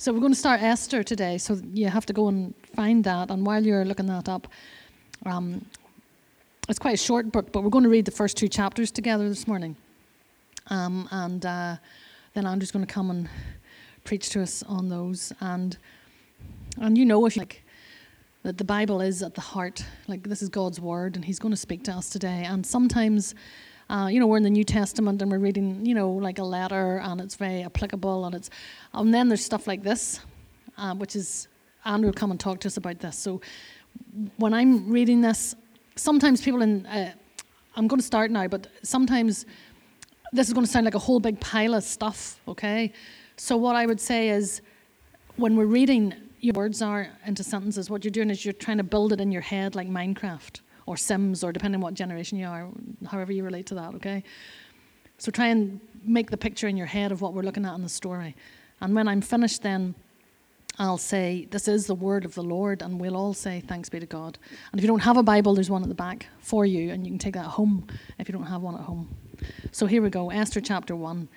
So we're going to start Esther today. So you have to go and find that. And while you're looking that up, um, it's quite a short book, but we're going to read the first two chapters together this morning. Um, and uh, then Andrew's going to come and preach to us on those. And and you know, if you like, that the Bible is at the heart, like this is God's word, and He's going to speak to us today. And sometimes uh, you know, we're in the New Testament and we're reading, you know, like a letter and it's very applicable and it's, and then there's stuff like this, uh, which is, Andrew will come and talk to us about this. So when I'm reading this, sometimes people in, uh, I'm going to start now, but sometimes this is going to sound like a whole big pile of stuff, okay? So what I would say is when we're reading, your words are into sentences, what you're doing is you're trying to build it in your head like Minecraft or Sims, or depending what generation you are, however you relate to that, okay? So try and make the picture in your head of what we're looking at in the story. And when I'm finished, then I'll say, This is the word of the Lord, and we'll all say, Thanks be to God. And if you don't have a Bible, there's one at the back for you, and you can take that home if you don't have one at home. So here we go Esther chapter 1.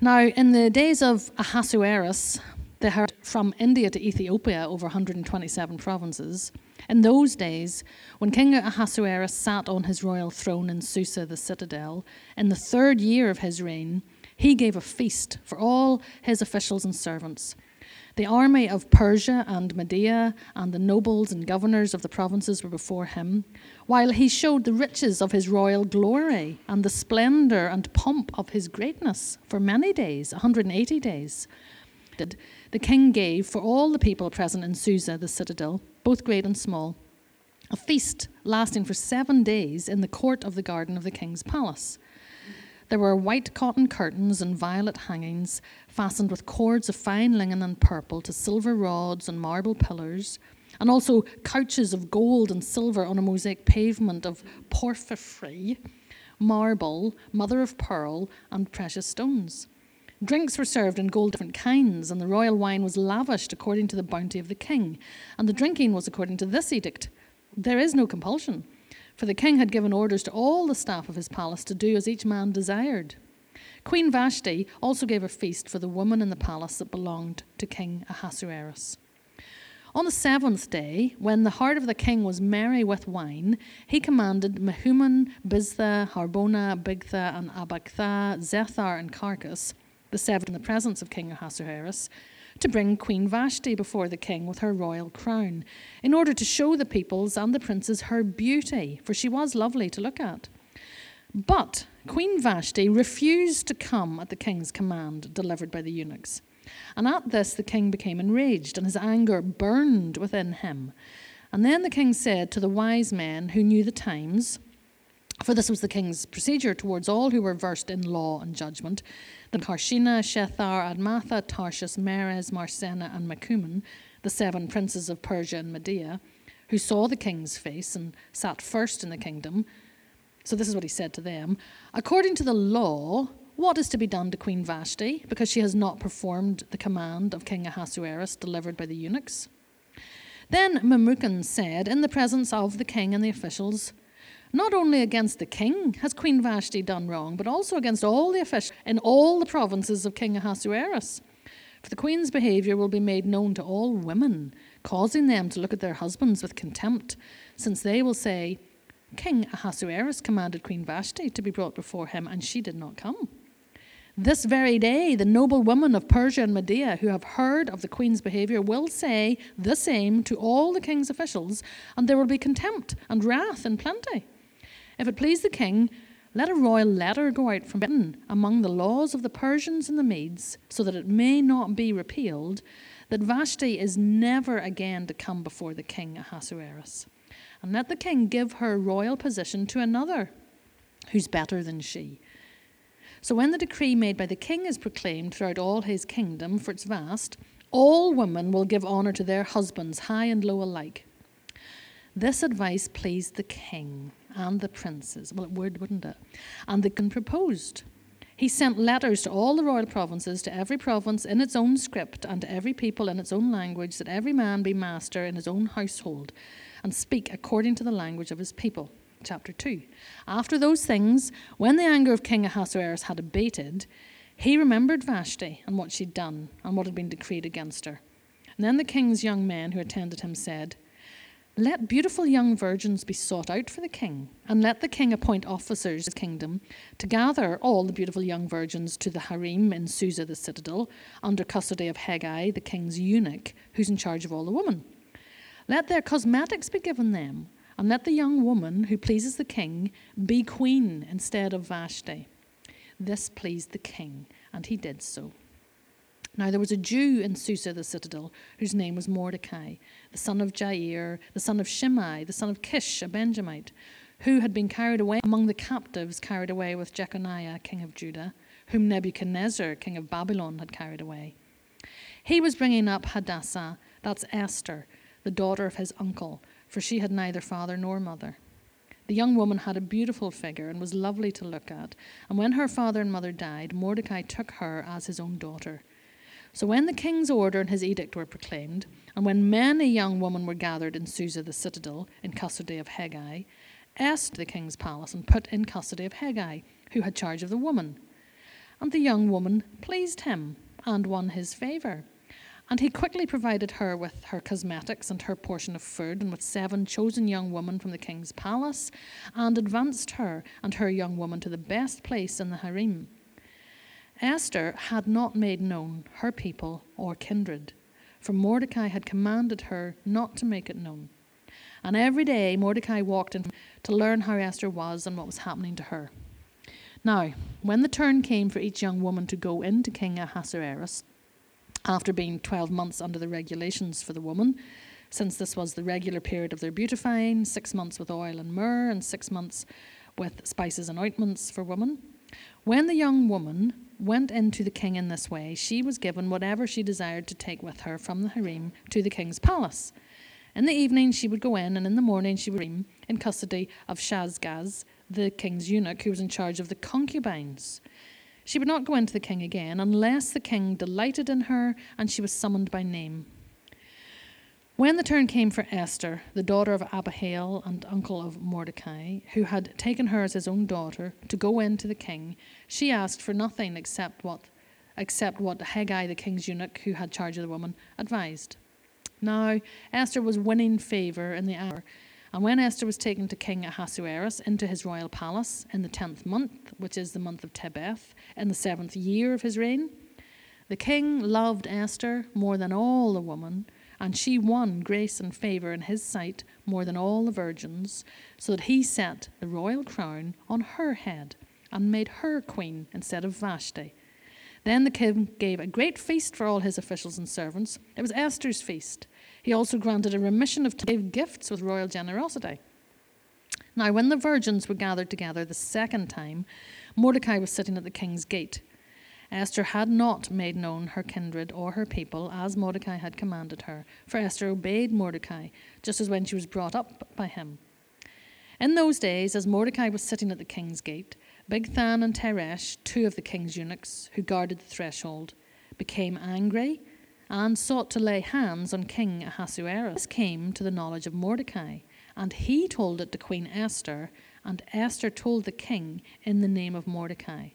Now, in the days of Ahasuerus, they heard from India to Ethiopia over 127 provinces. In those days, when King Ahasuerus sat on his royal throne in Susa, the citadel, in the third year of his reign, he gave a feast for all his officials and servants. The army of Persia and Media and the nobles and governors of the provinces were before him, while he showed the riches of his royal glory and the splendor and pomp of his greatness for many days, 180 days. The king gave for all the people present in Susa, the citadel, both great and small, a feast lasting for seven days in the court of the garden of the king's palace. There were white cotton curtains and violet hangings, fastened with cords of fine linen and purple to silver rods and marble pillars, and also couches of gold and silver on a mosaic pavement of porphyry, marble, mother of pearl, and precious stones. Drinks were served in gold different kinds, and the royal wine was lavished according to the bounty of the king. And the drinking was according to this edict there is no compulsion, for the king had given orders to all the staff of his palace to do as each man desired. Queen Vashti also gave a feast for the woman in the palace that belonged to King Ahasuerus. On the seventh day, when the heart of the king was merry with wine, he commanded Mehuman, Biztha, Harbona, Bigtha, and Abagtha, Zethar, and Carkas the seven in the presence of King Ahasuerus, to bring Queen Vashti before the king with her royal crown, in order to show the peoples and the princes her beauty, for she was lovely to look at. But Queen Vashti refused to come at the king's command delivered by the eunuchs. And at this the king became enraged, and his anger burned within him. And then the king said to the wise men who knew the times, for this was the king's procedure towards all who were versed in law and judgment, the Carshena, Shethar, Admatha, Tarshish, Meres, Marsena, and Memucan, the seven princes of Persia and Media, who saw the king's face and sat first in the kingdom. So this is what he said to them According to the law, what is to be done to Queen Vashti, because she has not performed the command of King Ahasuerus delivered by the eunuchs? Then Memucan said, in the presence of the king and the officials, not only against the king has Queen Vashti done wrong, but also against all the officials in all the provinces of King Ahasuerus. For the queen's behaviour will be made known to all women, causing them to look at their husbands with contempt, since they will say, King Ahasuerus commanded Queen Vashti to be brought before him, and she did not come. This very day, the noble women of Persia and Media who have heard of the queen's behaviour will say the same to all the king's officials, and there will be contempt and wrath in plenty. If it please the king, let a royal letter go out from Britain among the laws of the Persians and the Medes, so that it may not be repealed, that Vashti is never again to come before the king Ahasuerus. And let the king give her royal position to another who's better than she. So when the decree made by the king is proclaimed throughout all his kingdom, for it's vast, all women will give honour to their husbands, high and low alike. This advice pleased the king and the princes. Well, it would, wouldn't it? And the king proposed. He sent letters to all the royal provinces, to every province in its own script, and to every people in its own language, that every man be master in his own household, and speak according to the language of his people. Chapter 2. After those things, when the anger of King Ahasuerus had abated, He remembered Vashti and what she'd done and what had been decreed against her. And then the king's young men who attended him said, Let beautiful young virgins be sought out for the king, and let the king appoint officers in his kingdom to gather all the beautiful young virgins to the harem in Susa the citadel, under custody of Hegai, the king's eunuch, who's in charge of all the women. Let their cosmetics be given them, and let the young woman who pleases the king be queen instead of Vashti. This pleased the king, and he did so. Now there was a Jew in Susa the citadel, whose name was Mordecai, the son of Jair, the son of Shimei, the son of Kish, a Benjamite, who had been carried away among the captives carried away with Jeconiah, king of Judah, whom Nebuchadnezzar, king of Babylon, had carried away. He was bringing up Hadassah, that's Esther, the daughter of his uncle, for she had neither father nor mother. The young woman had a beautiful figure and was lovely to look at, and when her father and mother died, Mordecai took her as his own daughter. So when the king's order and his edict were proclaimed, and when many young women were gathered in Susa the citadel in custody of Hegai, asked the king's palace and put in custody of Hegai, who had charge of the woman. And the young woman pleased him and won his favour. And he quickly provided her with her cosmetics and her portion of food, and with seven chosen young women from the king's palace, and advanced her and her young woman to the best place in the harem. Esther had not made known her people or kindred, for Mordecai had commanded her not to make it known. And every day Mordecai walked in to learn how Esther was and what was happening to her. Now, when the turn came for each young woman to go in to King Ahasuerus, after being 12 months under the regulations for the woman, since this was the regular period of their beautifying, six months with oil and myrrh, and six months with spices and ointments for women. When the young woman went into the king in this way, she was given whatever she desired to take with her from the harem to the king's palace. In the evening she would go in, and in the morning she would be in custody of Shaashgaz, the king's eunuch, who was in charge of the concubines. She would not go into the king again unless the king delighted in her and she was summoned by name. When the turn came for Esther, the daughter of Abihail and uncle of Mordecai, who had taken her as his own daughter, to go in to the king, she asked for nothing except what, except what Hegai, the king's eunuch, who had charge of the woman, advised. Now Esther was winning favour in the hour, and when Esther was taken to King Ahasuerus into his royal palace in the tenth month, which is the month of Tebeth, in the seventh year of his reign, the king loved Esther more than all the women and she won grace and favor in his sight more than all the virgins, so that he set the royal crown on her head and made her queen instead of Vashti. Then the king gave a great feast for all his officials and servants. It was Esther's feast. He also granted a remission of gave gifts with royal generosity. Now, when the virgins were gathered together the second time, Mordecai was sitting at the king's gate. Esther had not made known her kindred or her people as Mordecai had commanded her, for Esther obeyed Mordecai, just as when she was brought up by him. In those days, as Mordecai was sitting at the king's gate, Bigthan and Teresh, two of the king's eunuchs who guarded the threshold, became angry and sought to lay hands on King Ahasuerus. This came to the knowledge of Mordecai, and he told it to Queen Esther, and Esther told the king in the name of Mordecai.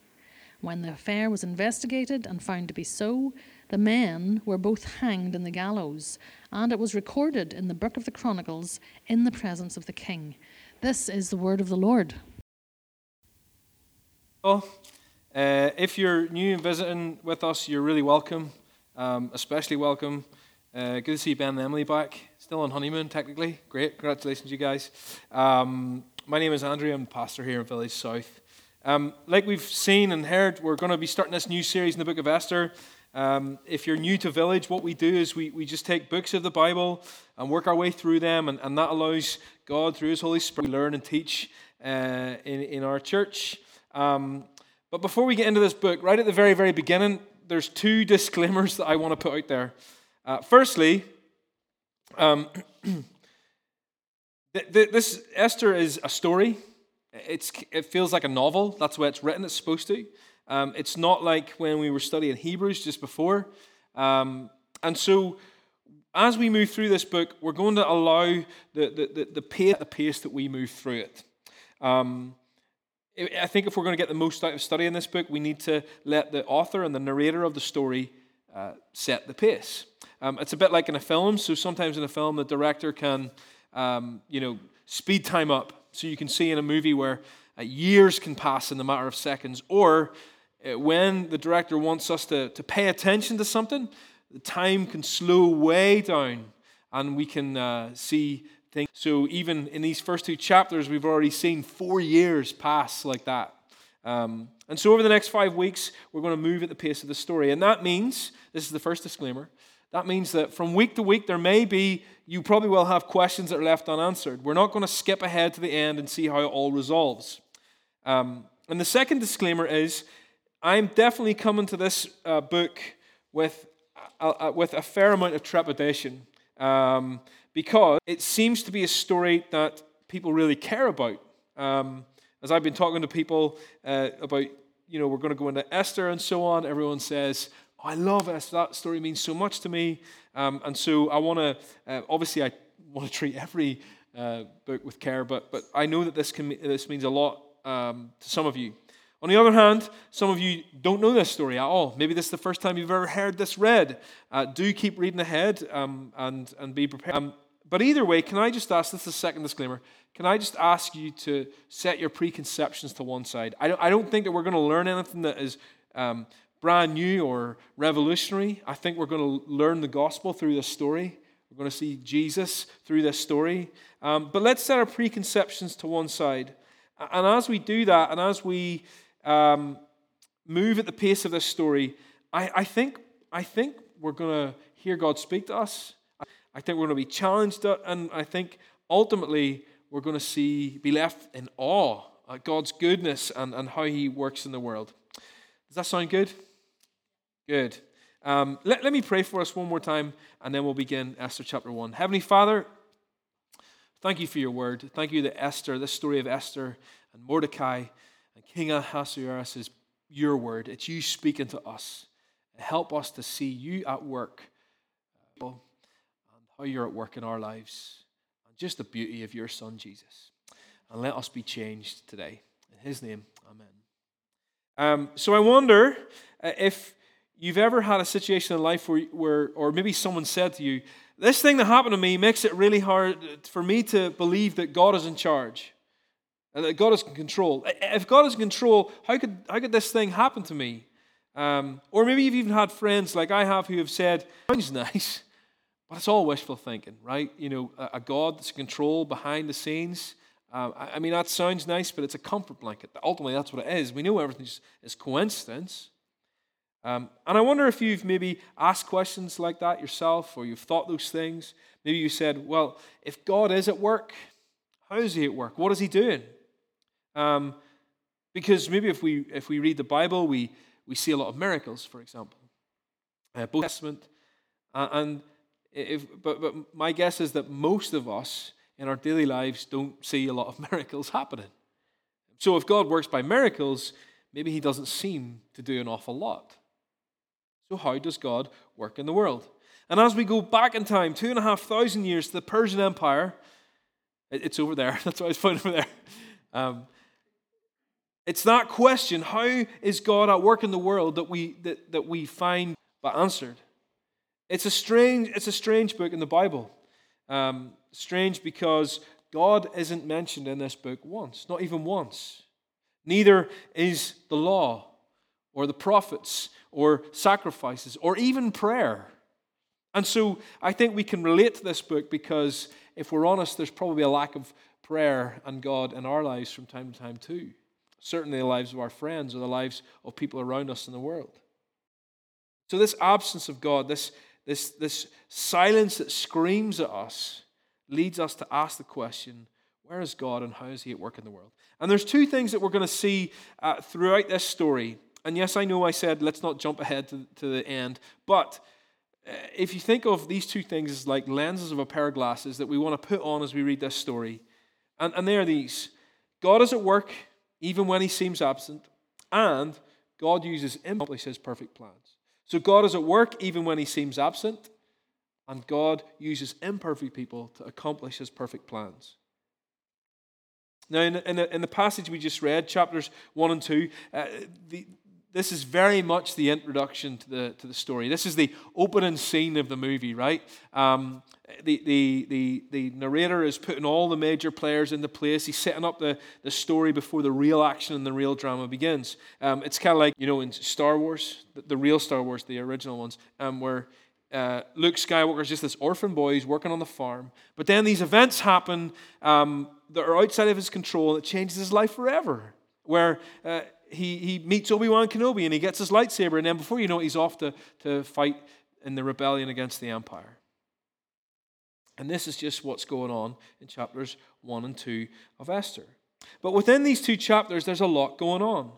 When the affair was investigated and found to be so, the men were both hanged in the gallows, and it was recorded in the book of the Chronicles in the presence of the king. This is the word of the Lord. Well, uh, if you're new and visiting with us, you're really welcome, um, especially welcome. Uh, good to see Ben and Emily back. Still on honeymoon, technically. Great. Congratulations, you guys. Um, my name is Andrew. I'm pastor here in Village South. Um, like we've seen and heard, we're going to be starting this new series in the book of Esther. Um, if you're new to Village, what we do is we, we just take books of the Bible and work our way through them, and, and that allows God, through His Holy Spirit, to learn and teach uh, in, in our church. Um, but before we get into this book, right at the very, very beginning, there's two disclaimers that I want to put out there. Uh, firstly, um, this Esther is a story. It's, it feels like a novel. That's way it's written. It's supposed to. Um, it's not like when we were studying Hebrews just before. Um, and so, as we move through this book, we're going to allow the, the, the, the, pace, the pace that we move through it. Um, I think if we're going to get the most out of studying this book, we need to let the author and the narrator of the story uh, set the pace. Um, it's a bit like in a film. So sometimes in a film, the director can, um, you know, speed time up. So you can see in a movie where uh, years can pass in the matter of seconds. Or uh, when the director wants us to, to pay attention to something, the time can slow way down and we can uh, see things. So even in these first two chapters, we've already seen four years pass like that. Um, and so over the next five weeks, we're going to move at the pace of the story. And that means, this is the first disclaimer, that means that from week to week, there may be, you probably will have questions that are left unanswered. We're not going to skip ahead to the end and see how it all resolves. Um, and the second disclaimer is I'm definitely coming to this uh, book with, with a fair amount of trepidation um, because it seems to be a story that people really care about. Um, as I've been talking to people uh, about, you know, we're going to go into Esther and so on, everyone says, I love Esther. That story means so much to me. Um, and so I want to, uh, obviously, I want to treat every uh, book with care, but, but I know that this, can, this means a lot um, to some of you. On the other hand, some of you don't know this story at all. Maybe this is the first time you've ever heard this read. Uh, do keep reading ahead um, and, and be prepared. Um, but either way, can I just ask this is the second disclaimer can I just ask you to set your preconceptions to one side? I don't, I don't think that we're going to learn anything that is um, brand new or revolutionary. I think we're going to learn the gospel through this story. We're going to see Jesus through this story. Um, but let's set our preconceptions to one side. And as we do that, and as we um, move at the pace of this story, I, I, think, I think we're going to hear God speak to us. I think we're going to be challenged, and I think ultimately we're going to see, be left in awe at God's goodness and, and how He works in the world. Does that sound good? Good. Um, let, let me pray for us one more time, and then we'll begin Esther chapter 1. Heavenly Father, thank you for your word. Thank you that Esther, this story of Esther and Mordecai and King Ahasuerus is your word. It's you speaking to us. Help us to see you at work and how you're at work in our lives and just the beauty of your Son, Jesus. And let us be changed today. In His name, Amen. Um, so I wonder uh, if you've ever had a situation in life where, where, or maybe someone said to you, This thing that happened to me makes it really hard for me to believe that God is in charge, and that God is in control. If God is in control, how could, how could this thing happen to me? Um, or maybe you've even had friends like I have who have said, Sounds nice. But it's all wishful thinking, right? You know, a, a God that's in control behind the scenes. Uh, I, I, mean, that sounds nice, but it's a comfort blanket. Ultimately, that's what it is. We know everything is coincidence. Um, and I wonder if you've maybe asked questions like that yourself, or you've thought those things. Maybe you said, well, if God is at work, how is he at work? What is he doing? Um, because maybe if we, if we read the Bible, we, we see a lot of miracles, for example. Uh, both Testament. Uh, and if, but, but my guess is that most of us in our daily lives don't see a lot of miracles happening. So if God works by miracles, maybe he doesn't seem to do an awful lot. So, how does God work in the world? And as we go back in time, two and a half thousand years to the Persian Empire, it's over there. That's why I was pointing over there. Um, it's that question how is God at work in the world that we, that, that we find but answered? It's a strange, it's a strange book in the Bible. Um, strange because God isn't mentioned in this book once, not even once. Neither is the law or the prophets or sacrifices or even prayer. And so I think we can relate to this book because if we're honest, there's probably a lack of prayer and God in our lives from time to time too. Certainly the lives of our friends or the lives of people around us in the world. So, this absence of God, this this, this silence that screams at us leads us to ask the question where is God and how is He at work in the world? And there's two things that we're going to see uh, throughout this story. And yes, I know I said let's not jump ahead to, to the end, but uh, if you think of these two things as like lenses of a pair of glasses that we want to put on as we read this story, and, and they are these God is at work even when He seems absent, and God uses accomplish His perfect plans. So God is at work even when he seems absent, and God uses imperfect people to accomplish his perfect plans. Now, in, in, the, in the passage we just read, chapters 1 and 2, uh, the, this is very much the introduction to the, to the story. This is the opening scene of the movie, right? Um, the, the, the, the narrator is putting all the major players into place. He's setting up the, the story before the real action and the real drama begins. Um, it's kind of like, you know, in Star Wars, the, the real Star Wars, the original ones, um, where uh, Luke Skywalker is just this orphan boy who's working on the farm. But then these events happen um, that are outside of his control that changes his life forever. Where uh, he, he meets Obi Wan Kenobi and he gets his lightsaber, and then before you know it, he's off to, to fight in the rebellion against the Empire. And this is just what's going on in chapters 1 and 2 of Esther. But within these two chapters, there's a lot going on.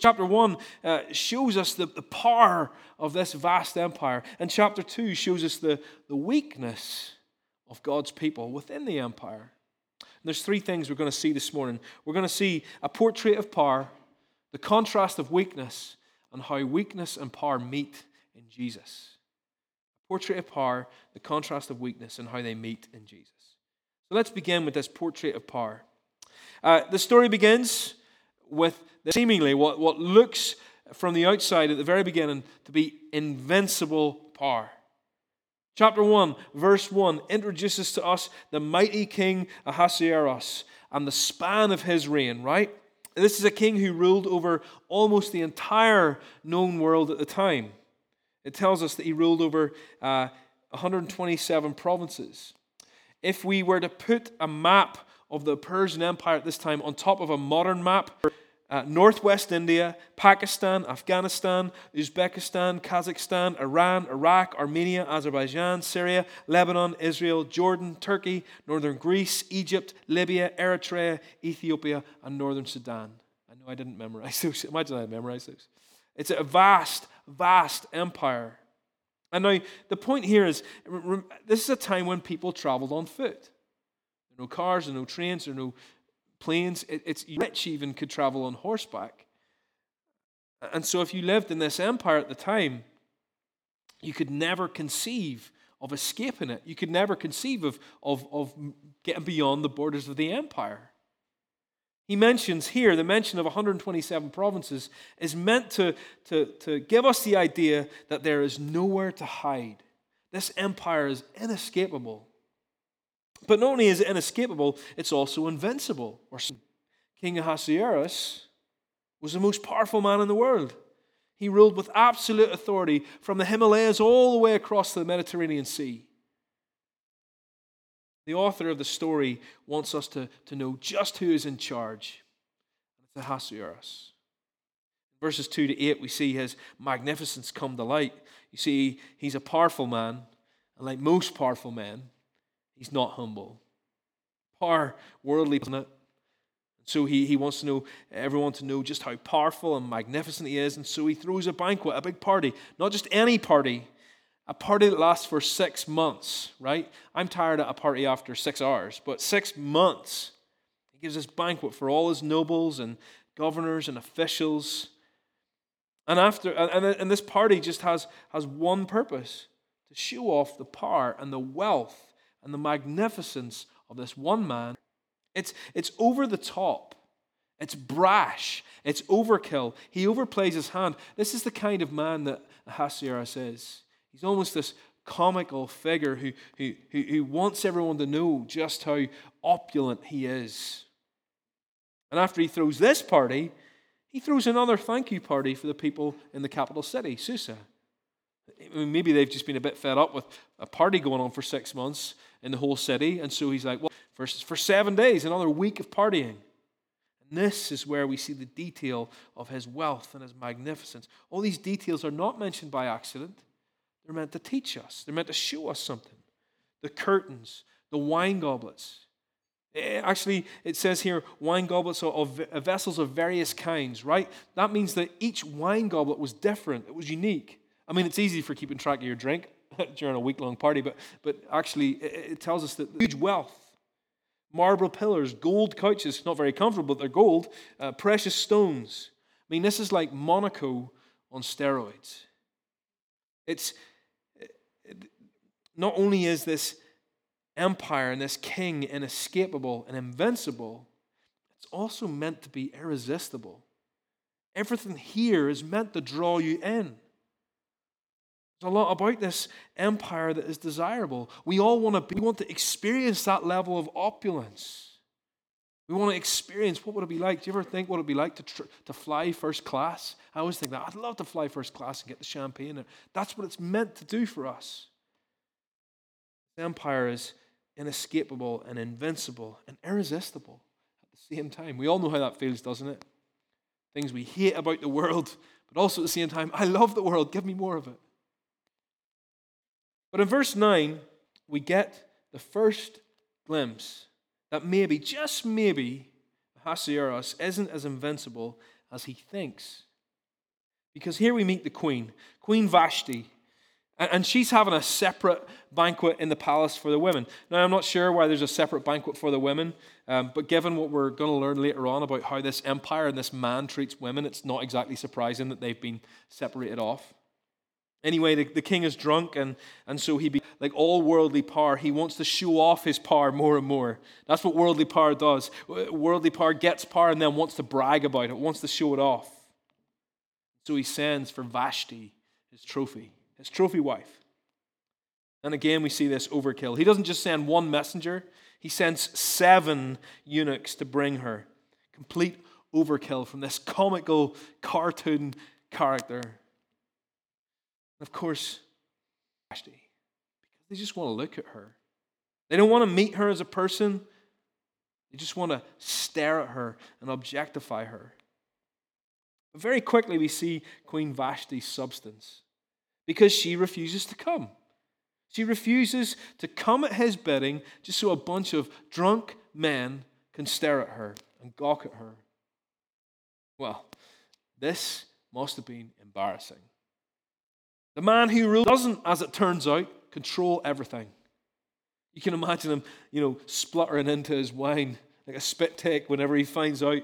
Chapter 1 uh, shows us the, the power of this vast empire, and chapter 2 shows us the, the weakness of God's people within the empire. And there's three things we're going to see this morning. We're going to see a portrait of power, the contrast of weakness, and how weakness and power meet in Jesus. A portrait of power, the contrast of weakness, and how they meet in Jesus. So let's begin with this portrait of power. Uh, the story begins with seemingly what, what looks from the outside at the very beginning to be invincible power. Chapter 1, verse 1 introduces to us the mighty king Ahasuerus and the span of his reign, right? This is a king who ruled over almost the entire known world at the time. It tells us that he ruled over uh, 127 provinces. If we were to put a map of the Persian Empire at this time on top of a modern map, uh, Northwest India, Pakistan, Afghanistan, Uzbekistan, Kazakhstan, Iran, Iraq, Armenia, Azerbaijan, Syria, Lebanon, Israel, Jordan, Turkey, northern Greece, Egypt, Libya, Eritrea, Ethiopia, and northern Sudan. I know I didn't memorize those. Imagine I memorized those. It's a vast, vast empire. And now, the point here is this is a time when people traveled on foot. There are no cars, there are no trains, there are no planes. It's rich even could travel on horseback. And so, if you lived in this empire at the time, you could never conceive of escaping it. You could never conceive of, of, of getting beyond the borders of the empire. He mentions here, the mention of 127 provinces is meant to, to, to give us the idea that there is nowhere to hide. This empire is inescapable. But not only is it inescapable, it's also invincible. King Ahasuerus was the most powerful man in the world. He ruled with absolute authority from the Himalayas all the way across the Mediterranean Sea. The author of the story wants us to, to know just who is in charge. It's Ahasuerus. Verses 2 to 8, we see his magnificence come to light. You see, he's a powerful man, and like most powerful men, He's not humble. Power, worldly, isn't it? So he, he wants to know everyone to know just how powerful and magnificent he is. And so he throws a banquet, a big party. Not just any party, a party that lasts for six months, right? I'm tired of a party after six hours, but six months. He gives this banquet for all his nobles and governors and officials. And after and, and this party just has, has one purpose to show off the power and the wealth and the magnificence of this one man. It's, it's over the top. It's brash. It's overkill. He overplays his hand. This is the kind of man that Ahasuerus is. He's almost this comical figure who, who, who, who wants everyone to know just how opulent he is. And after he throws this party, he throws another thank you party for the people in the capital city, Susa. I mean, Maybe they've just been a bit fed up with a party going on for six months in the whole city. And so he's like, well, for, for seven days, another week of partying. And this is where we see the detail of his wealth and his magnificence. All these details are not mentioned by accident, they're meant to teach us, they're meant to show us something. The curtains, the wine goblets. Eh, actually, it says here wine goblets of vessels of various kinds, right? That means that each wine goblet was different, it was unique. I mean, it's easy for keeping track of your drink. during a week long party, but, but actually it, it tells us that huge wealth, marble pillars, gold couches, not very comfortable, but they're gold, uh, precious stones. I mean, this is like Monaco on steroids. It's it, not only is this empire and this king inescapable and invincible, it's also meant to be irresistible. Everything here is meant to draw you in. There's a lot about this empire that is desirable. We all want to we want to experience that level of opulence. We want to experience what would it be like. Do you ever think what it would be like to, tr- to fly first class? I always think that. I'd love to fly first class and get the champagne. That's what it's meant to do for us. The empire is inescapable and invincible and irresistible at the same time. We all know how that feels, doesn't it? Things we hate about the world, but also at the same time, I love the world. Give me more of it. But in verse 9, we get the first glimpse that maybe, just maybe, Ahasuerus isn't as invincible as he thinks. Because here we meet the queen, Queen Vashti, and she's having a separate banquet in the palace for the women. Now, I'm not sure why there's a separate banquet for the women, um, but given what we're going to learn later on about how this empire and this man treats women, it's not exactly surprising that they've been separated off. Anyway, the, the king is drunk, and, and so he, be, like all worldly power, he wants to show off his power more and more. That's what worldly power does. Worldly power gets power and then wants to brag about it, wants to show it off. So he sends for Vashti, his trophy, his trophy wife. And again, we see this overkill. He doesn't just send one messenger, he sends seven eunuchs to bring her. Complete overkill from this comical cartoon character. Of course, Vashti, because they just want to look at her. They don't want to meet her as a person, they just want to stare at her and objectify her. But very quickly, we see Queen Vashti's substance because she refuses to come. She refuses to come at his bidding just so a bunch of drunk men can stare at her and gawk at her. Well, this must have been embarrassing. The man who rules doesn't, as it turns out, control everything. You can imagine him, you know, spluttering into his wine like a spit take whenever he finds out,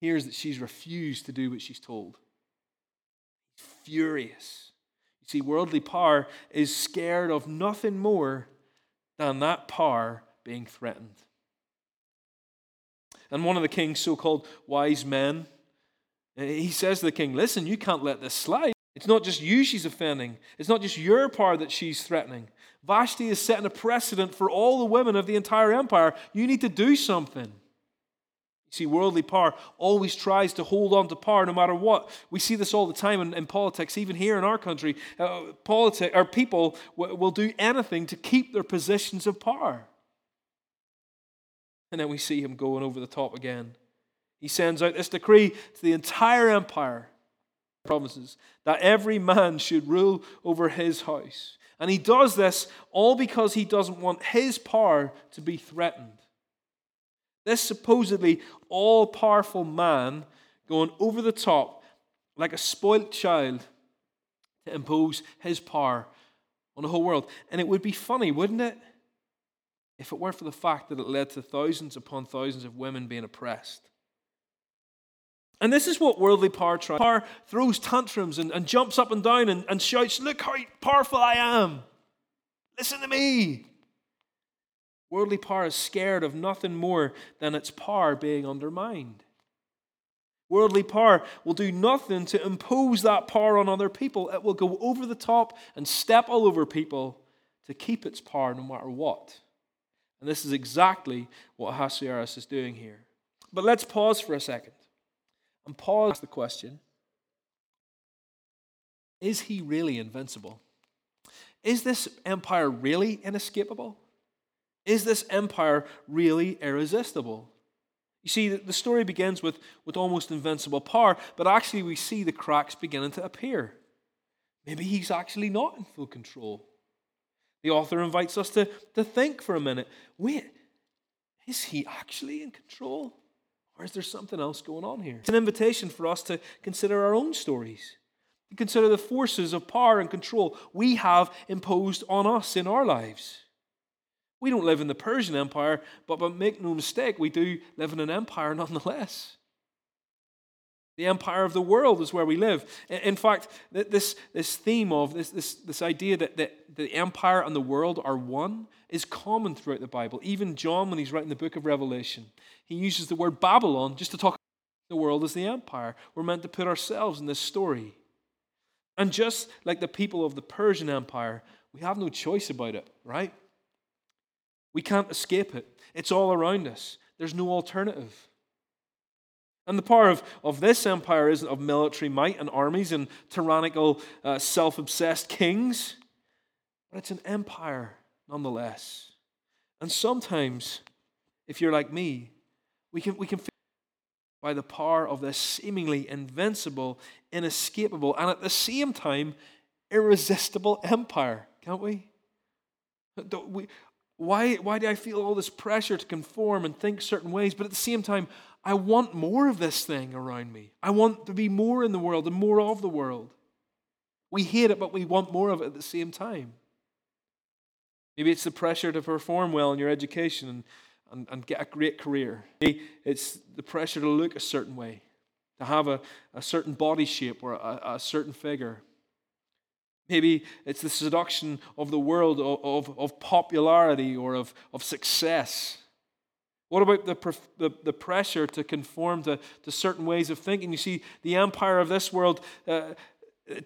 hears that she's refused to do what she's told. Furious. You see, worldly power is scared of nothing more than that power being threatened. And one of the king's so called wise men, eh, he says to the king, Listen, you can't let this slide. It's not just you she's offending. It's not just your power that she's threatening. Vashti is setting a precedent for all the women of the entire empire. You need to do something. You see, worldly power always tries to hold on to power no matter what. We see this all the time in, in politics, even here in our country. Uh, politi- or people w- will do anything to keep their positions of power. And then we see him going over the top again. He sends out this decree to the entire empire promises that every man should rule over his house. And he does this all because he doesn't want his power to be threatened. This supposedly all powerful man going over the top like a spoilt child to impose his power on the whole world. And it would be funny, wouldn't it? If it weren't for the fact that it led to thousands upon thousands of women being oppressed. And this is what worldly power tries. Power throws tantrums and, and jumps up and down and, and shouts, Look how powerful I am. Listen to me. Worldly power is scared of nothing more than its power being undermined. Worldly power will do nothing to impose that power on other people. It will go over the top and step all over people to keep its power no matter what. And this is exactly what Ahasuerus is doing here. But let's pause for a second. And Paul asks the question Is he really invincible? Is this empire really inescapable? Is this empire really irresistible? You see, the story begins with, with almost invincible power, but actually we see the cracks beginning to appear. Maybe he's actually not in full control. The author invites us to, to think for a minute wait, is he actually in control? Or is there something else going on here? It's an invitation for us to consider our own stories, to consider the forces of power and control we have imposed on us in our lives. We don't live in the Persian Empire, but, but make no mistake, we do live in an empire nonetheless. The empire of the world is where we live. In fact, this, this theme of this, this, this idea that, that the empire and the world are one is common throughout the Bible. Even John, when he's writing the book of Revelation, he uses the word Babylon just to talk the world as the empire. We're meant to put ourselves in this story. And just like the people of the Persian Empire, we have no choice about it, right? We can't escape it. It's all around us. There's no alternative. And the power of, of this empire isn't of military might and armies and tyrannical, uh, self obsessed kings, but it's an empire nonetheless. And sometimes, if you're like me, we can, we can feel by the power of this seemingly invincible, inescapable, and at the same time, irresistible empire, can't we? we why, why do I feel all this pressure to conform and think certain ways? But at the same time, I want more of this thing around me. I want to be more in the world and more of the world. We hate it, but we want more of it at the same time. Maybe it's the pressure to perform well in your education and, and, and get a great career. Maybe it's the pressure to look a certain way, to have a, a certain body shape or a, a certain figure. Maybe it's the seduction of the world, of, of, of popularity or of, of success. What about the, the, the, pressure to conform to, to certain ways of thinking? You see, the empire of this world uh,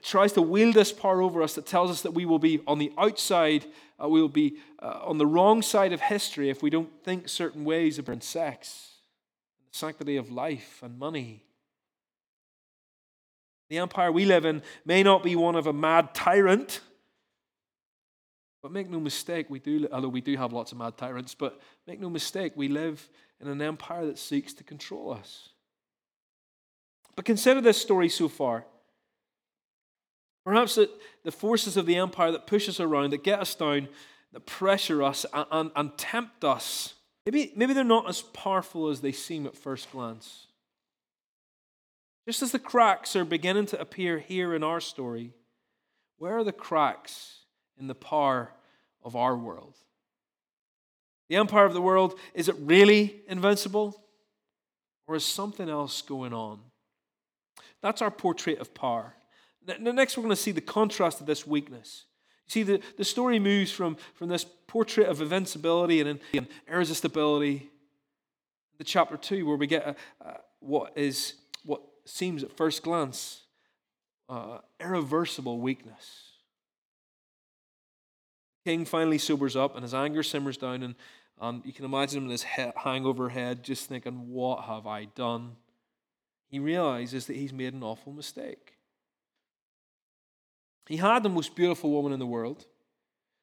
tries to wield this power over us that tells us that we will be on the outside, uh, we will be uh, on the wrong side of history if we don't think certain ways about sex, the sanctity of life, and money. The empire we live in may not be one of a mad tyrant but make no mistake, we do, although we do have lots of mad tyrants, but make no mistake, we live in an empire that seeks to control us. But consider this story so far. Perhaps that the forces of the empire that push us around, that get us down, that pressure us and, and, and tempt us, maybe, maybe they're not as powerful as they seem at first glance. Just as the cracks are beginning to appear here in our story, where are the cracks in the power of our world. The empire of the world, is it really invincible? Or is something else going on? That's our portrait of power. Next, we're going to see the contrast of this weakness. You see, the, the story moves from, from this portrait of invincibility and, and irresistibility to chapter 2, where we get a, a, what is what seems at first glance uh, irreversible weakness king finally sobers up and his anger simmers down, and, and you can imagine him in his he- hangover head just thinking, What have I done? He realizes that he's made an awful mistake. He had the most beautiful woman in the world.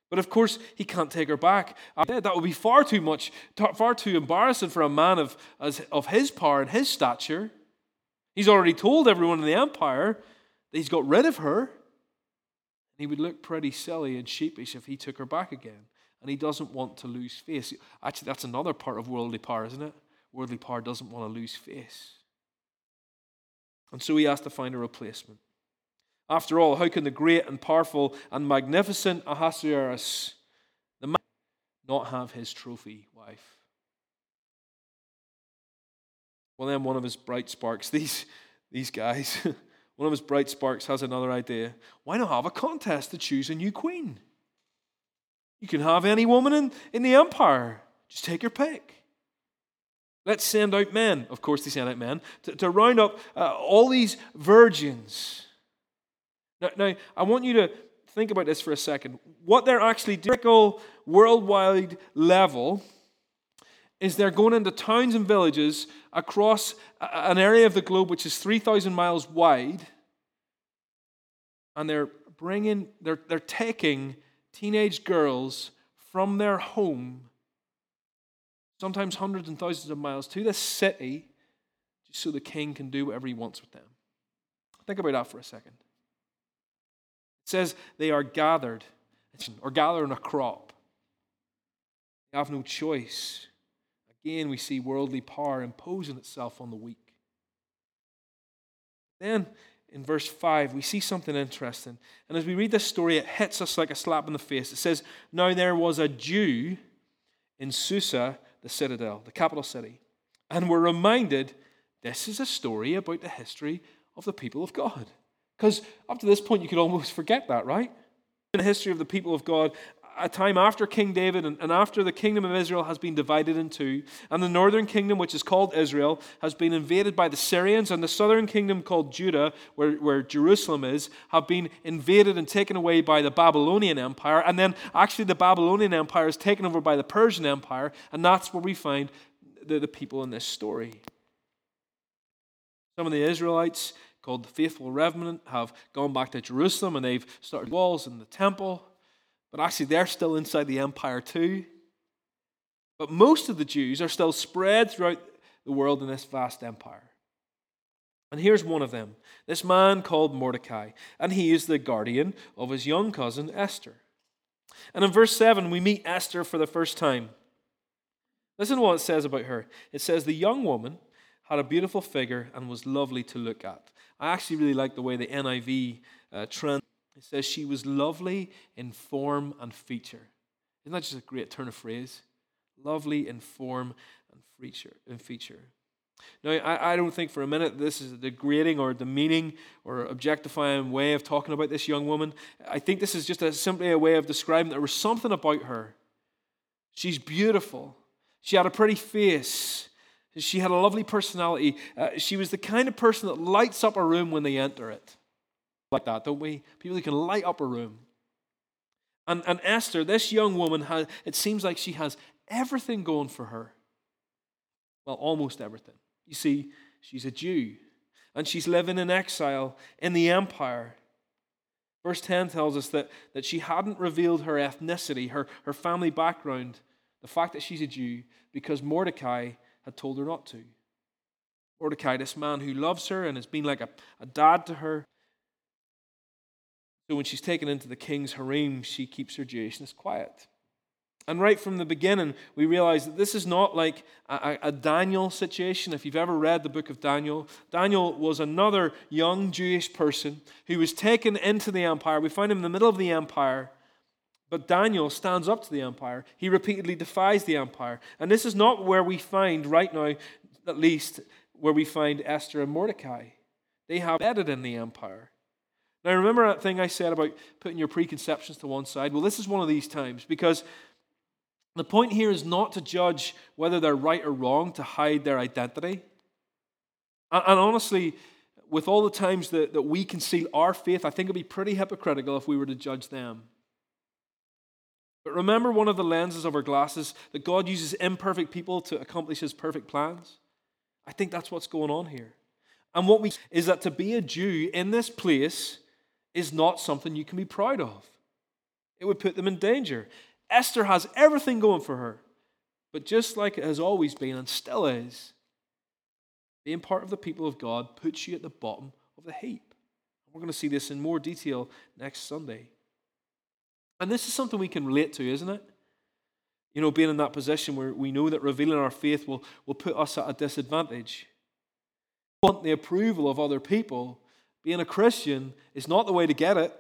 But of course, he can't take her back. That would be far too much, far too embarrassing for a man of, as, of his power and his stature. He's already told everyone in the empire that he's got rid of her. And he would look pretty silly and sheepish if he took her back again. And he doesn't want to lose face. Actually, that's another part of worldly power, isn't it? Worldly power doesn't want to lose face. And so he has to find a replacement. After all, how can the great and powerful and magnificent Ahasuerus, the man, not have his trophy wife? Well, then one of his bright sparks, these, these guys, one of his bright sparks has another idea. Why not have a contest to choose a new queen? You can have any woman in, in the empire. Just take your pick. Let's send out men. Of course, they send out men to, to round up uh, all these virgins. Now, now, I want you to think about this for a second. What they're actually doing, worldwide level, is they're going into towns and villages across an area of the globe which is 3,000 miles wide, and they're bringing, they're, they're taking teenage girls from their home, sometimes hundreds and thousands of miles, to this city just so the king can do whatever he wants with them. Think about that for a second. It says they are gathered, or gathering a crop. They have no choice. Again, we see worldly power imposing itself on the weak. Then, in verse 5, we see something interesting. And as we read this story, it hits us like a slap in the face. It says, Now there was a Jew in Susa, the citadel, the capital city, and we're reminded this is a story about the history of the people of God. Because up to this point, you could almost forget that, right? In the history of the people of God, a time after King David and, and after the kingdom of Israel has been divided in two, and the northern kingdom, which is called Israel, has been invaded by the Syrians, and the southern kingdom, called Judah, where, where Jerusalem is, have been invaded and taken away by the Babylonian Empire. And then actually, the Babylonian Empire is taken over by the Persian Empire, and that's where we find the, the people in this story. Some of the Israelites, called the faithful remnant, have gone back to Jerusalem and they've started walls in the temple. But actually, they're still inside the empire too. But most of the Jews are still spread throughout the world in this vast empire. And here's one of them this man called Mordecai, and he is the guardian of his young cousin Esther. And in verse 7, we meet Esther for the first time. Listen to what it says about her. It says, The young woman had a beautiful figure and was lovely to look at. I actually really like the way the NIV uh, it says she was lovely in form and feature. Isn't that just a great turn of phrase? Lovely in form and feature. And feature. Now, I, I don't think for a minute this is a degrading or demeaning or objectifying way of talking about this young woman. I think this is just a, simply a way of describing there was something about her. She's beautiful. She had a pretty face. She had a lovely personality. Uh, she was the kind of person that lights up a room when they enter it like that, don't we? People who can light up a room. And, and Esther, this young woman, has, it seems like she has everything going for her. Well, almost everything. You see, she's a Jew, and she's living in exile in the empire. Verse 10 tells us that, that she hadn't revealed her ethnicity, her, her family background, the fact that she's a Jew, because Mordecai had told her not to. Mordecai, this man who loves her and has been like a, a dad to her, so when she's taken into the king's harem, she keeps her Jewishness quiet. And right from the beginning, we realize that this is not like a, a, Daniel situation. If you've ever read the book of Daniel, Daniel was another young Jewish person who was taken into the empire. We find him in the middle of the empire, but Daniel stands up to the empire. He repeatedly defies the empire. And this is not where we find, right now, at least, where we find Esther and Mordecai. They have embedded in the empire. Now, remember that thing I said about putting your preconceptions to one side? Well, this is one of these times because the point here is not to judge whether they're right or wrong to hide their identity. And, honestly, with all the times that, that we conceal our faith, I think it'd be pretty hypocritical if we were to judge them. But remember one of the lenses of our glasses that God uses imperfect people to accomplish his perfect plans? I think that's what's going on here. And what we is that to be a Jew in this place is not something you can be proud of. It would put them in danger. Esther has everything going for her. But just like it has always been and still is, being part of the people of God puts you at the bottom of the heap. We're going to see this in more detail next Sunday. And this is something we can relate to, isn't it? You know, being in that position where we know that revealing our faith will, will put us at a disadvantage. We want the approval of other people, being a Christian is not the way to get it.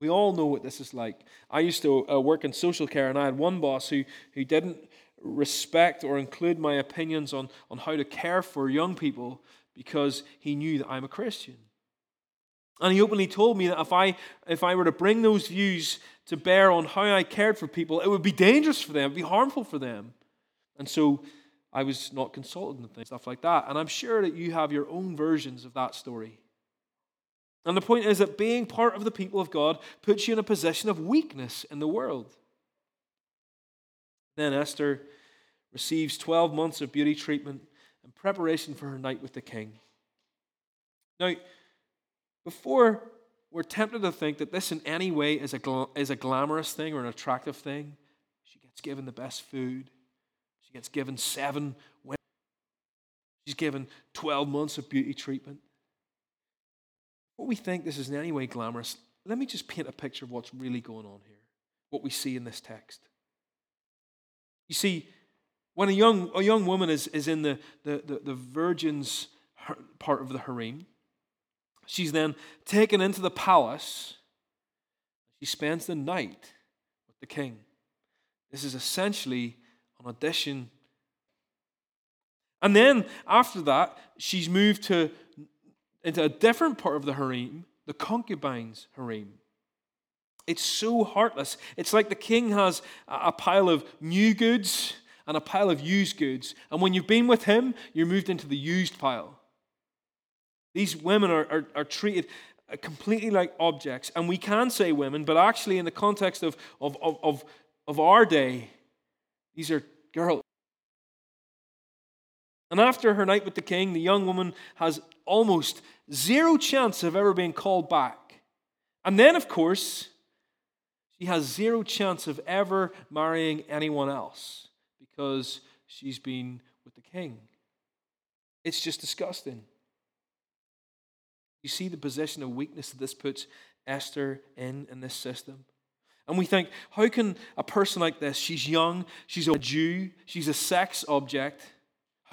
We all know what this is like. I used to uh, work in social care, and I had one boss who, who didn't respect or include my opinions on, on how to care for young people because he knew that I'm a Christian. And he openly told me that if I, if I were to bring those views to bear on how I cared for people, it would be dangerous for them, it would be harmful for them. And so I was not consulted and things, stuff like that. And I'm sure that you have your own versions of that story. And the point is that being part of the people of God puts you in a position of weakness in the world. Then Esther receives 12 months of beauty treatment in preparation for her night with the king. Now, before we're tempted to think that this in any way is a, gl- is a glamorous thing or an attractive thing, she gets given the best food, gets given seven women. She's given 12 months of beauty treatment. What we think this is in any way glamorous, let me just paint a picture of what's really going on here, what we see in this text. You see, when a young, a young woman is, is in the, the, the, the virgin's part of the harem, she's then taken into the palace. She spends the night with the king. This is essentially on audition. And then after that, she's moved to into a different part of the harem, the concubines' harem. It's so heartless. It's like the king has a pile of new goods and a pile of used goods. And when you've been with him, you're moved into the used pile. These women are, are, are treated completely like objects. And we can say women, but actually, in the context of, of, of, of, of our day, these are girls. And after her night with the king, the young woman has almost zero chance of ever being called back. And then, of course, she has zero chance of ever marrying anyone else because she's been with the king. It's just disgusting. You see the position of weakness that this puts Esther in in this system. And we think, how can a person like this, she's young, she's a Jew, she's a sex object,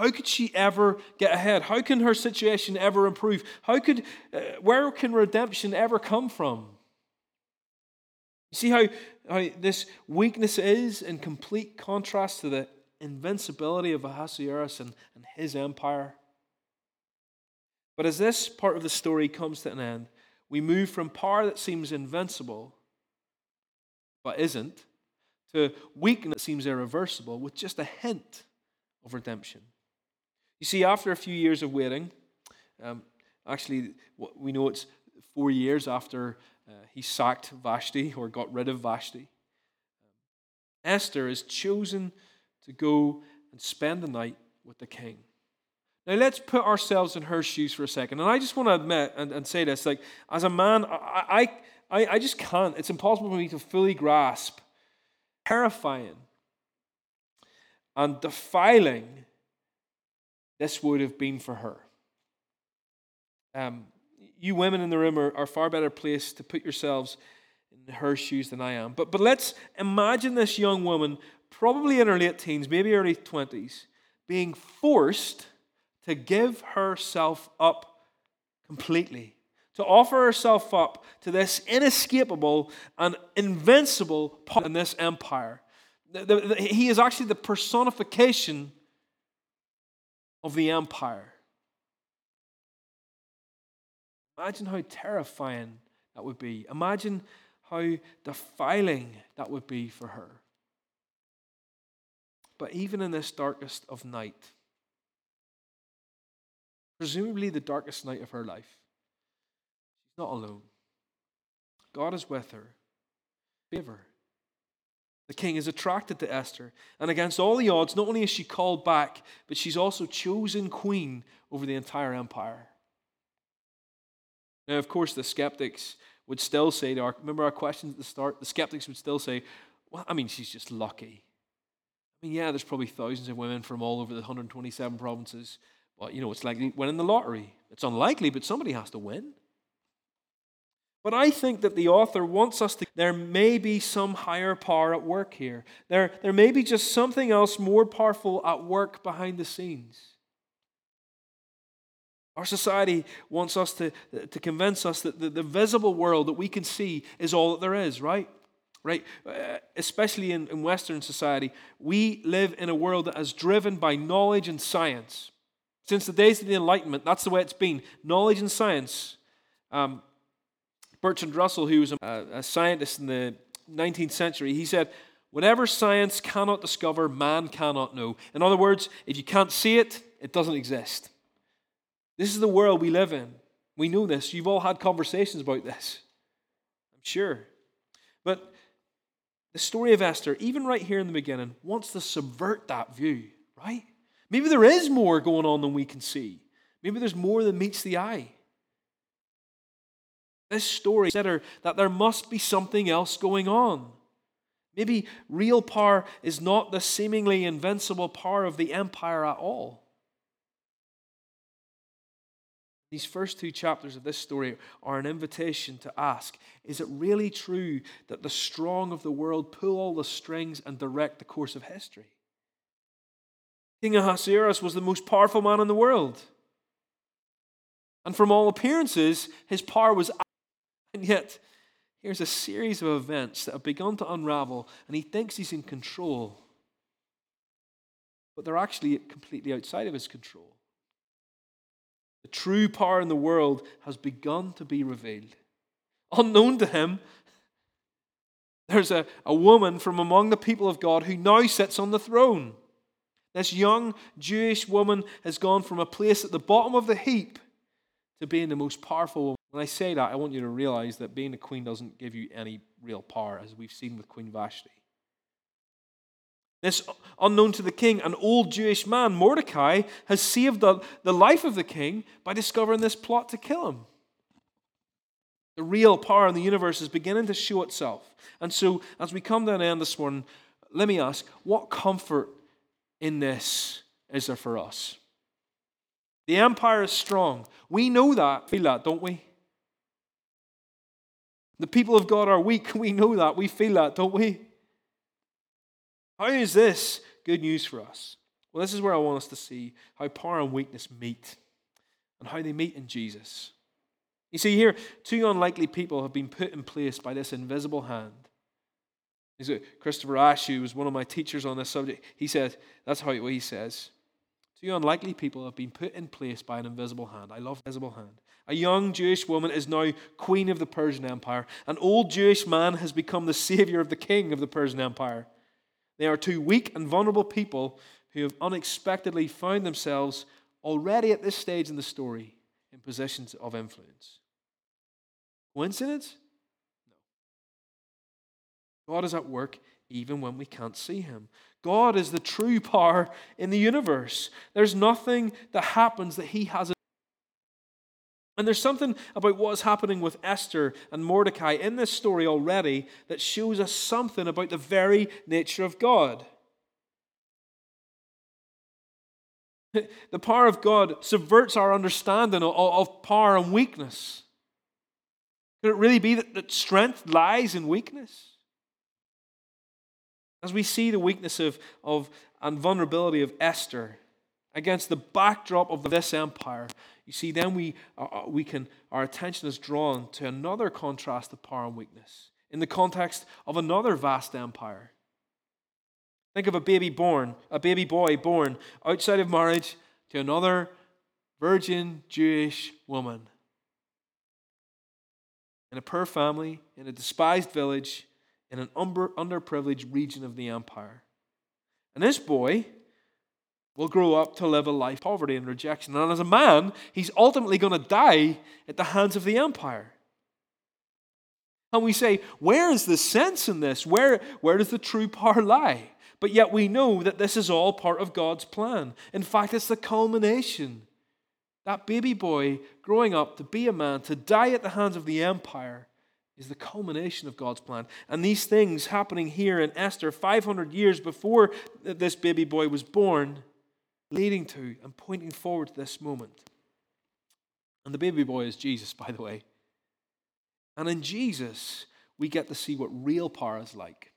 how could she ever get ahead? How can her situation ever improve? How could, uh, where can redemption ever come from? You see how, how this weakness is in complete contrast to the invincibility of Ahasuerus and, and his empire? But as this part of the story comes to an end, we move from power that seems invincible, but isn't, to weakness seems irreversible with just a hint of redemption. You see, after a few years of waiting, um, actually, we know it's four years after uh, he sacked Vashti or got rid of Vashti. Esther is chosen to go and spend the night with the king. Now, let's put ourselves in her shoes for a second. And I just want to admit and, and say this like, as a man, I, I just can't, it's impossible for me to fully grasp terrifying and defiling this would have been for her. Um, you women in the room are, are far better placed to put yourselves in her shoes than I am. But, but let's imagine this young woman, probably in her late teens, maybe early 20s, being forced to give herself up completely, to offer herself up to this inescapable and invincible part in this empire. The, the, the, he is actually the personification of the empire. Imagine how terrifying that would be. Imagine how defiling that would be for her. But even in this darkest of night, presumably the darkest night of her life, not alone. God is with her. Favor. The king is attracted to Esther, and against all the odds, not only is she called back, but she's also chosen queen over the entire empire. Now, of course, the skeptics would still say, to our, remember our questions at the start? The skeptics would still say, well, I mean, she's just lucky. I mean, yeah, there's probably thousands of women from all over the 127 provinces, but, you know, it's like winning the lottery. It's unlikely, but somebody has to win. But I think that the author wants us to. There may be some higher power at work here. There, there may be just something else more powerful at work behind the scenes. Our society wants us to, to convince us that the, the visible world that we can see is all that there is, right? Right? Uh, especially in, in Western society, we live in a world that is driven by knowledge and science. Since the days of the Enlightenment, that's the way it's been. Knowledge and science. Um, Bertrand Russell, who was a, a scientist in the 19th century, he said, Whatever science cannot discover, man cannot know. In other words, if you can't see it, it doesn't exist. This is the world we live in. We know this. You've all had conversations about this. I'm sure. But the story of Esther, even right here in the beginning, wants to subvert that view, right? Maybe there is more going on than we can see. Maybe there's more than meets the eye. This story consider that there must be something else going on. Maybe real power is not the seemingly invincible power of the empire at all. These first two chapters of this story are an invitation to ask Is it really true that the strong of the world pull all the strings and direct the course of history? King Ahasuerus was the most powerful man in the world. And from all appearances, his power was and yet, here's a series of events that have begun to unravel, and he thinks he's in control. but they're actually completely outside of his control. The true power in the world has begun to be revealed. Unknown to him, there's a, a woman from among the people of God who now sits on the throne. This young Jewish woman has gone from a place at the bottom of the heap to being the most powerful woman. When I say that, I want you to realize that being a queen doesn't give you any real power, as we've seen with Queen Vashti. This unknown to the king, an old Jewish man, Mordecai, has saved the, the life of the king by discovering this plot to kill him. The real power in the universe is beginning to show itself. And so, as we come to an end this morning, let me ask what comfort in this is there for us? The empire is strong. We know that, feel that, don't we? The people of God are weak. We know that. We feel that, don't we? How is this good news for us? Well, this is where I want us to see how power and weakness meet and how they meet in Jesus. You see, here, two unlikely people have been put in place by this invisible hand. Christopher Ash, who was one of my teachers on this subject, he said, that's how he says. Two unlikely people have been put in place by an invisible hand. I love invisible hand. A young Jewish woman is now queen of the Persian Empire. An old Jewish man has become the savior of the king of the Persian Empire. They are two weak and vulnerable people who have unexpectedly found themselves already at this stage in the story in positions of influence. Coincidence? No. God is at work even when we can't see Him. God is the true power in the universe. There's nothing that happens that He hasn't. And there's something about what's happening with Esther and Mordecai in this story already that shows us something about the very nature of God. The power of God subverts our understanding of power and weakness. Could it really be that strength lies in weakness? As we see the weakness of, of and vulnerability of Esther against the backdrop of this empire, you see, then we, uh, uh, we can, our attention is drawn to another contrast of power and weakness in the context of another vast empire. Think of a baby born, a baby boy born outside of marriage to another virgin Jewish woman. In a poor family, in a despised village, in an underprivileged region of the empire. And this boy will grow up to live a life of poverty and rejection. And as a man, he's ultimately going to die at the hands of the empire. And we say, where is the sense in this? Where, where does the true power lie? But yet we know that this is all part of God's plan. In fact, it's the culmination. That baby boy growing up to be a man, to die at the hands of the empire, is the culmination of God's plan. And these things happening here in Esther 500 years before this baby boy was born leading to and pointing forward to this moment. And the baby boy is Jesus, by the way. And in Jesus, we get to see what real power is like.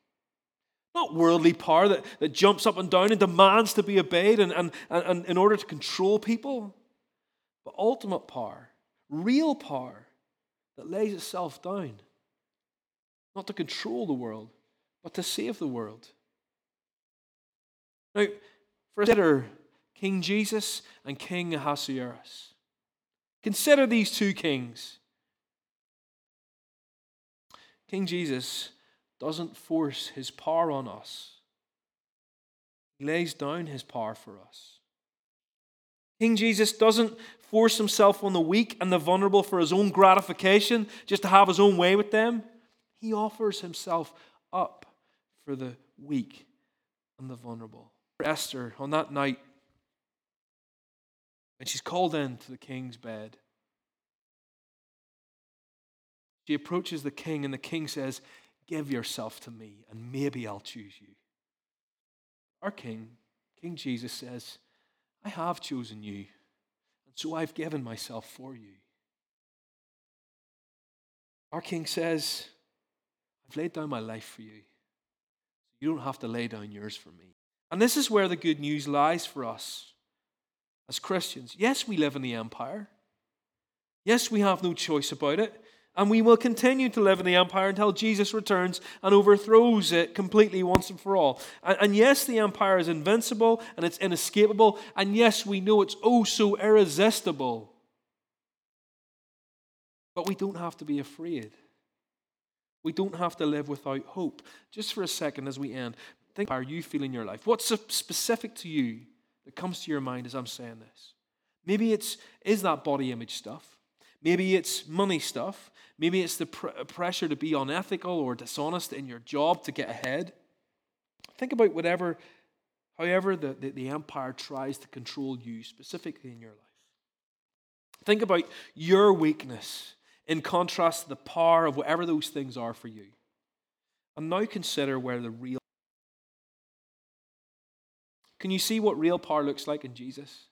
Not worldly power that, that jumps up and down and demands to be obeyed and, and, and in order to control people, but ultimate power, real power that lays itself down, not to control the world, but to save the world. Now, consider King Jesus and King Ahasuerus. Consider these two kings. King Jesus doesn't force his power on us, he lays down his power for us. King Jesus doesn't force himself on the weak and the vulnerable for his own gratification, just to have his own way with them. He offers himself up for the weak and the vulnerable. Esther, on that night, and she's called in to the king's bed. She approaches the king, and the king says, Give yourself to me, and maybe I'll choose you. Our king, King Jesus, says, I have chosen you, and so I've given myself for you. Our king says, I've laid down my life for you. So you don't have to lay down yours for me. And this is where the good news lies for us as Christians. Yes, we live in the empire. Yes, we have no choice about it. And we will continue to live in the empire until Jesus returns and overthrows it completely once and for all. And, and, yes, the empire is invincible and it's inescapable. And yes, we know it's oh so irresistible. But we don't have to be afraid. We don't have to live without hope. Just for a second as we end, think how you feel in your life. What's specific to you that comes to your mind as I'm saying this? Maybe it's is that body image stuff. Maybe it's money stuff. Maybe it's the pr- pressure to be unethical or dishonest in your job to get ahead. Think about whatever, however, the, the, the empire tries to control you specifically in your life. Think about your weakness in contrast to the power of whatever those things are for you. And now consider where the real. Can you see what real power looks like in Jesus?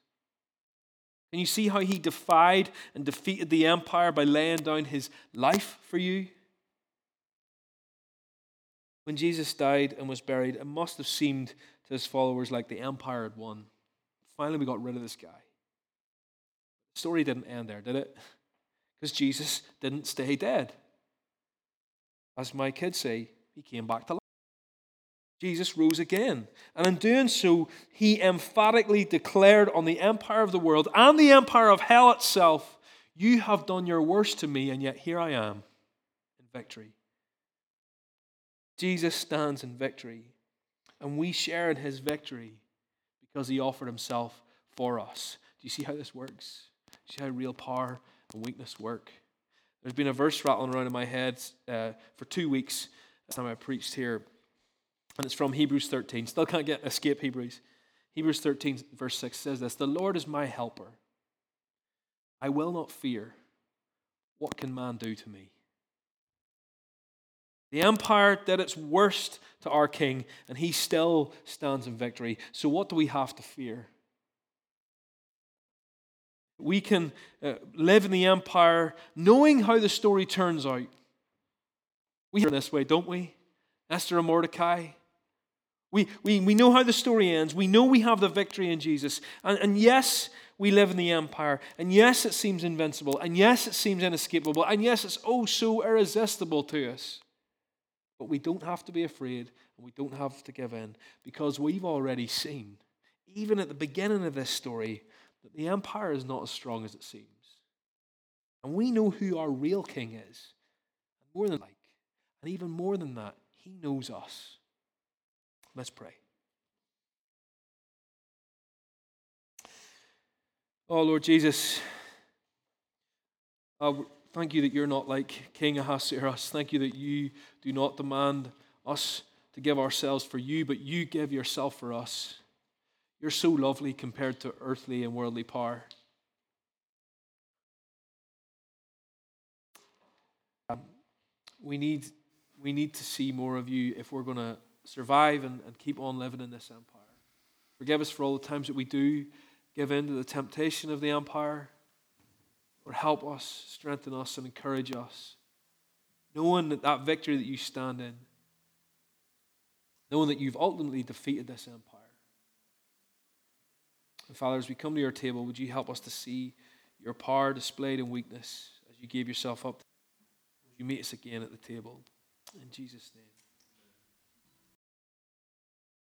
Can you see how he defied and defeated the empire by laying down his life for you? When Jesus died and was buried, it must have seemed to his followers like the empire had won. Finally, we got rid of this guy. The story didn't end there, did it? Because Jesus didn't stay dead. As my kids say, he came back to life. Jesus rose again. And in doing so, he emphatically declared on the empire of the world and the empire of hell itself, You have done your worst to me, and yet here I am in victory. Jesus stands in victory, and we share in his victory because he offered himself for us. Do you see how this works? Do you see how real power and weakness work? There's been a verse rattling around in my head uh, for two weeks. Time I preached here and it's from Hebrews 13. Still can't get escape Hebrews. Hebrews 13, verse 6 says this The Lord is my helper. I will not fear. What can man do to me? The empire did its worst to our king, and he still stands in victory. So, what do we have to fear? We can uh, live in the empire knowing how the story turns out. We hear this way, don't we? Esther and Mordecai, we, we, we know how the story ends. We know we have the victory in Jesus. And, and yes, we live in the empire. And yes, it seems invincible. And yes, it seems inescapable. And yes, it's oh so irresistible to us. But we don't have to be afraid and we don't have to give in because we've already seen, even at the beginning of this story, that the empire is not as strong as it seems. And we know who our real king is. More than like, and even more than that, he knows us. Let's pray. Oh, Lord Jesus, uh, thank you that you're not like King Ahasuerus. Thank you that you do not demand us to give ourselves for you, but you give yourself for us. You're so lovely compared to earthly and worldly power. Um, we need, we need to see more of you if we're going to survive and, and keep on living in this empire. Forgive us for all the times that we do give in to the temptation of the empire. Or help us, strengthen us, and encourage us. Knowing that that victory that you stand in, knowing that you've ultimately defeated this empire. And Father, as we come to your table, would you help us to see your power displayed in weakness as you gave yourself up? Would you meet us again at the table? In Jesus' name.